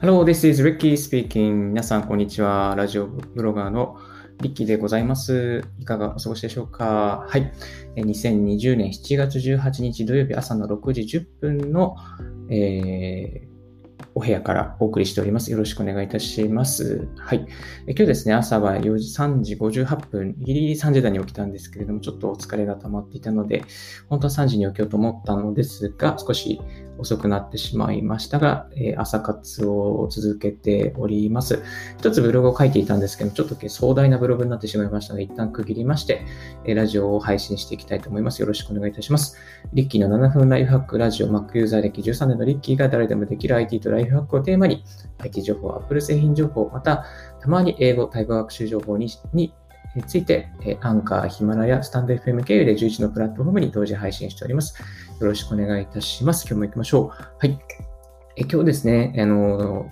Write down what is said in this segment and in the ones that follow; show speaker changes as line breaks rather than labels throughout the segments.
Hello, this is Ricky speaking. 皆さん、こんにちは。ラジオブロガーのリッキーでございます。いかがお過ごしでしょうか？はい。2020年7月18日土曜日朝の6時10分の、えーお部屋からお送りしております。よろしくお願いいたします。はい。今日ですね、朝は4時3時58分、ギリギリ3時台に起きたんですけれども、ちょっとお疲れが溜まっていたので、本当は3時に起きようと思ったのですが、少し遅くなってしまいましたが、えー、朝活を続けております。一つブログを書いていたんですけど、ちょっと壮大なブログになってしまいましたので、一旦区切りまして、えー、ラジオを配信していきたいと思います。よろしくお願いいたします。リッキーの7分ライフハックラジオ Mac ユーザー歴13年のリッキーが誰でもできる IT とライフハックをテーマに、IT 情報、Apple 製品情報、また、たまに英語、対語学習情報ににについて、アンカー、ヒマラヤ、スタンド FM 経由で11のプラットフォームに同時配信しております。よろしくお願いいたします。今日も行きましょう。はい。え今日ですね、あの、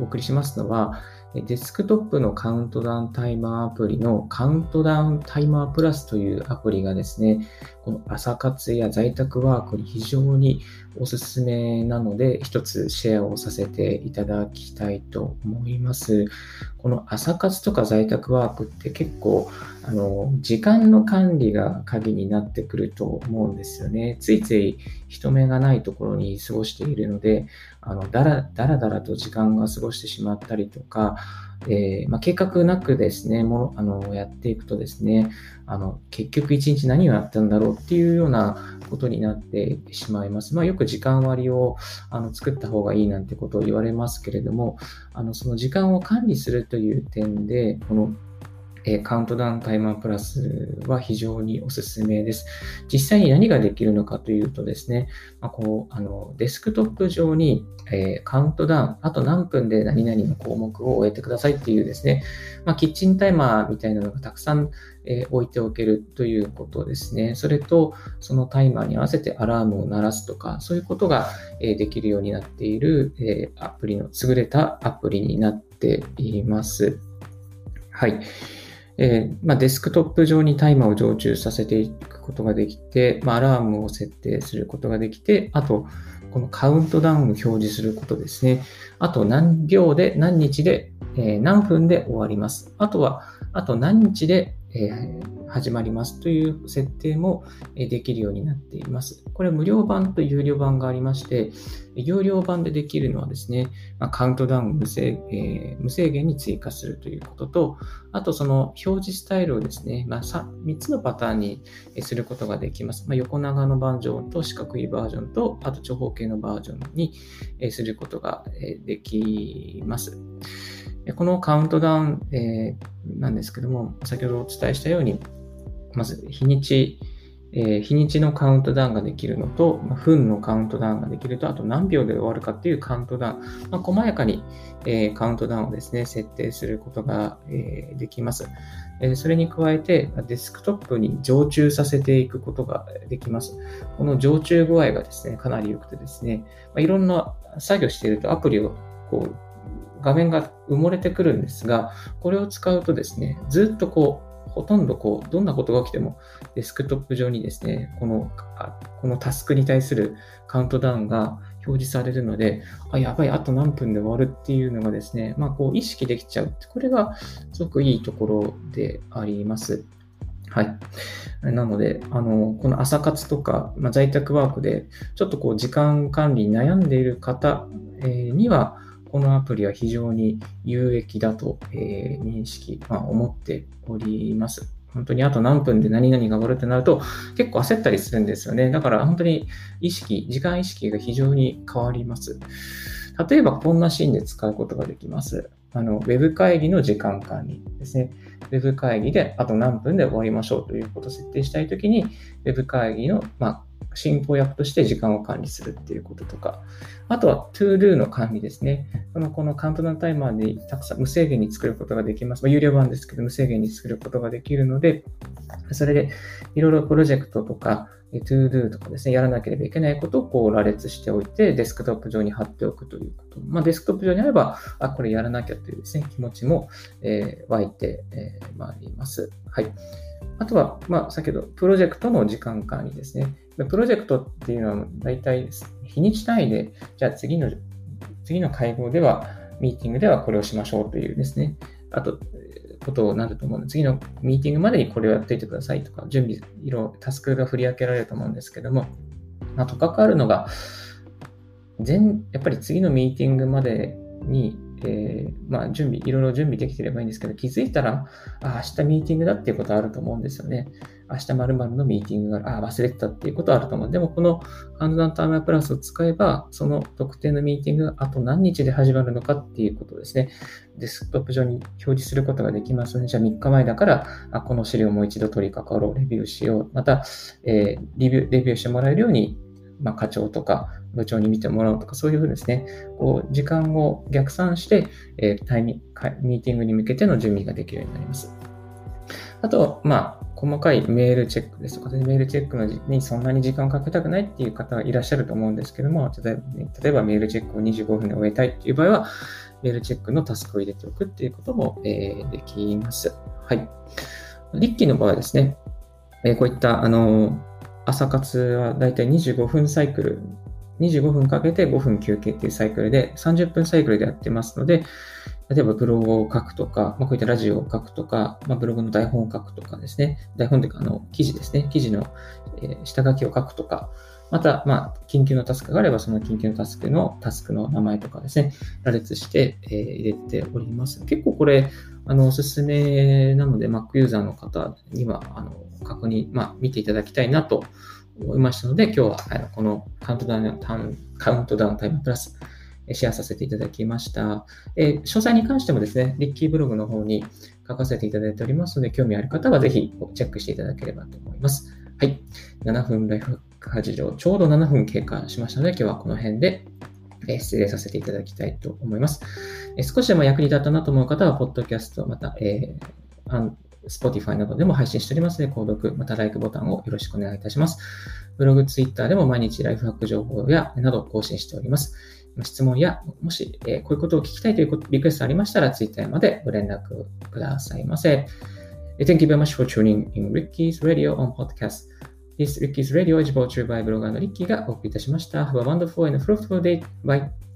お送りしますのは、デスクトップのカウントダウンタイマーアプリのカウントダウンタイマープラスというアプリがですね、この朝活や在宅ワークに非常におすすめなので、一つシェアをさせていただきたいと思います。この朝活とか在宅ワークって結構、あの、時間の管理が鍵になってくると思うんですよね。ついつい人目がないところに過ごしているので、あの、だらだらだらと時間が過ごしてしまったりとか、えー、まあ、計画なくですね、もあのやっていくとですね、あの結局一日何をやったんだろうっていうようなことになってしまいます。まあ、よく時間割をあの作った方がいいなんてことを言われますけれども、あのその時間を管理するという点で、このえカウントダウンタイマープラスは非常におすすめです。実際に何ができるのかというとですね、まあ、こうあのデスクトップ上に、えー、カウントダウン、あと何分で何々の項目を終えてくださいっていうですね、まあ、キッチンタイマーみたいなのがたくさん、えー、置いておけるということですね。それと、そのタイマーに合わせてアラームを鳴らすとか、そういうことが、えー、できるようになっている、えアプリの優れたアプリになっています。はい。えー、まあ、デスクトップ上にタイマーを常駐させていくことができて、まあ、アラームを設定することができて、あと、このカウントダウンを表示することですね。あと、何秒で、何日で、え、何分で終わります。あとは、あと何日で、え始まりますという設定もできるようになっています。これ無料版と有料版がありまして、有料版でできるのはですね、ま、カウントダウン無制,、え、無制限に追加するということと、あとその表示スタイルをですね、まあ、3, 3つのパターンにすることができます。まあ、横長のバージョンと四角いバージョンと、あと長方形のバージョンにすることができます。このカウントダウン、えー、なんですけども、先ほどお伝えしたように、まず日にち、えー、日にちのカウントダウンができるのと、まあ、分のカウントダウンができると、あと何秒で終わるかっていうカウントダウン、まあ、細やかに、えー、カウントダウンをですね、設定することが、えー、できます。えそれに加えて、デスクトップに常駐させていくことができます。この常駐具合がですね、かなり良くてですね、まあ、いろんな作業しているとアプリをこう画面が埋もれてくるんですが、これを使うとですね、ずっとこう、ほとんどこう、どんなことが起きても、デスクトップ上にですね、この、このタスクに対するカウントダウンが表示されるので、あ、やばい、あと何分で終わるっていうのがですね、まあ、こう、意識できちゃう。これがすごくいいところであります。はい。なので、あの、この朝活とか、まあ、在宅ワークで、ちょっとこう、時間管理に悩んでいる方、えー、には、このアプリは非常に有益だと、えー、認識、まあ、思っております。本当にあと何分で何々が終わるってなると結構焦ったりするんですよね。だから本当に意識、時間意識が非常に変わります。例えばこんなシーンで使うことができます。あの、ウェブ会議の時間管理ですね。ウェブ会議であと何分で終わりましょうということを設定したいときに、ウェブ会議の、まあ、進行役として時間を管理するっていうこととか、あとは ToDo の管理ですね。このこのカウントダウンタイマーでたくさん無制限に作ることができます。まあ、有料版ですけど、無制限に作ることができるので、それでいろいろプロジェクトとか、ToDo とかですね、やらなければいけないことをこう羅列しておいて、デスクトップ上に貼っておくということ。まあ、デスクトップ上にあれば、あ、これやらなきゃというですね、気持ちも、えー、湧いて、えー、まいります。はい。あとは、まあ、先ほど、プロジェクトの時間管理ですね。プロジェクトっていうのは、大体日にち単位で、じゃあ次の、次の会合では、ミーティングではこれをしましょうというですね、あと、ことになると思うので、次のミーティングまでにこれをやっておいてくださいとか、準備、色、タスクが振り分けられると思うんですけども、まあ、とかかるのが、全、やっぱり次のミーティングまでに、えー、まあ、準備、いろいろ準備できてればいいんですけど、気づいたら、あ、明日ミーティングだっていうことあると思うんですよね。明日〇〇のミーティングがあ、忘れてたっていうことはあると思う。でも、このカウントダウンタイムプラスを使えば、その特定のミーティングがあと何日で始まるのかっていうことですね。デスクトップ上に表示することができますので、じゃあ3日前だから、あこの資料をもう一度取り掛かろう、レビューしよう。また、えー、レビュー、レビューしてもらえるように、まあ、課長とか部長に見てもらうとか、そういうふうですね、こう時間を逆算して、えー、タイミミーティングに向けての準備ができるようになります。あと、まあ、細かいメールチェックですとか、メールチェックのにそんなに時間をかけたくないっていう方がいらっしゃると思うんですけども、例えばね例えばメールチェックを25分で終えたいっていう場合は、メールチェックのタスクを入れておくっていうことも、えー、できます。はい。リッキーの場合ですね、えー、こういったあの朝活はだいたい25分サイクル、25分かけて5分休憩っていうサイクルで、30分サイクルでやってますので、例えばブログを書くとか、まあ、こういったラジオを書くとか、まあ、ブログの台本を書くとかですね、台本というか、あの、記事ですね、記事の、え、下書きを書くとか、また、まあ、緊急のタスクがあれば、その緊急のタスクのタスクの名前とかですね、羅列して、えー、入れております。結構これ、あの、おすすめなので、Mac ユーザーの方には、あの、確認、まあ、見ていただきたいなと思いましたので、今日は、あのこのカウントダウン、カウントダウンタイムプラス、シェアさせていただきました。え、詳細に関してもですね、リッキーブログの方に書かせていただいておりますので、興味ある方はぜひチェックしていただければと思います。はい。7分ライフ家事上、ちょうど7分経過しましたので、今日はこの辺で失礼させていただきたいと思います。少しでも役に立ったなと思う方は、ポッドキャスト、また、えー、Spotify などでも配信しておりますので、購読、また Like ボタンをよろしくお願いいたします。ブログ、Twitter でも毎日ライフハック情報やなど更新しております。質問や、もし、えー、こういうことを聞きたいというリクエストありましたら、Twitter までご連絡くださいませ。Thank you very much for tuning in Ricky's Radio on podcast. This Ricky's Radio is brought to you by ブロガーのリッキーがお送りいたしました。Have a wonderful and fruitful day. Bye.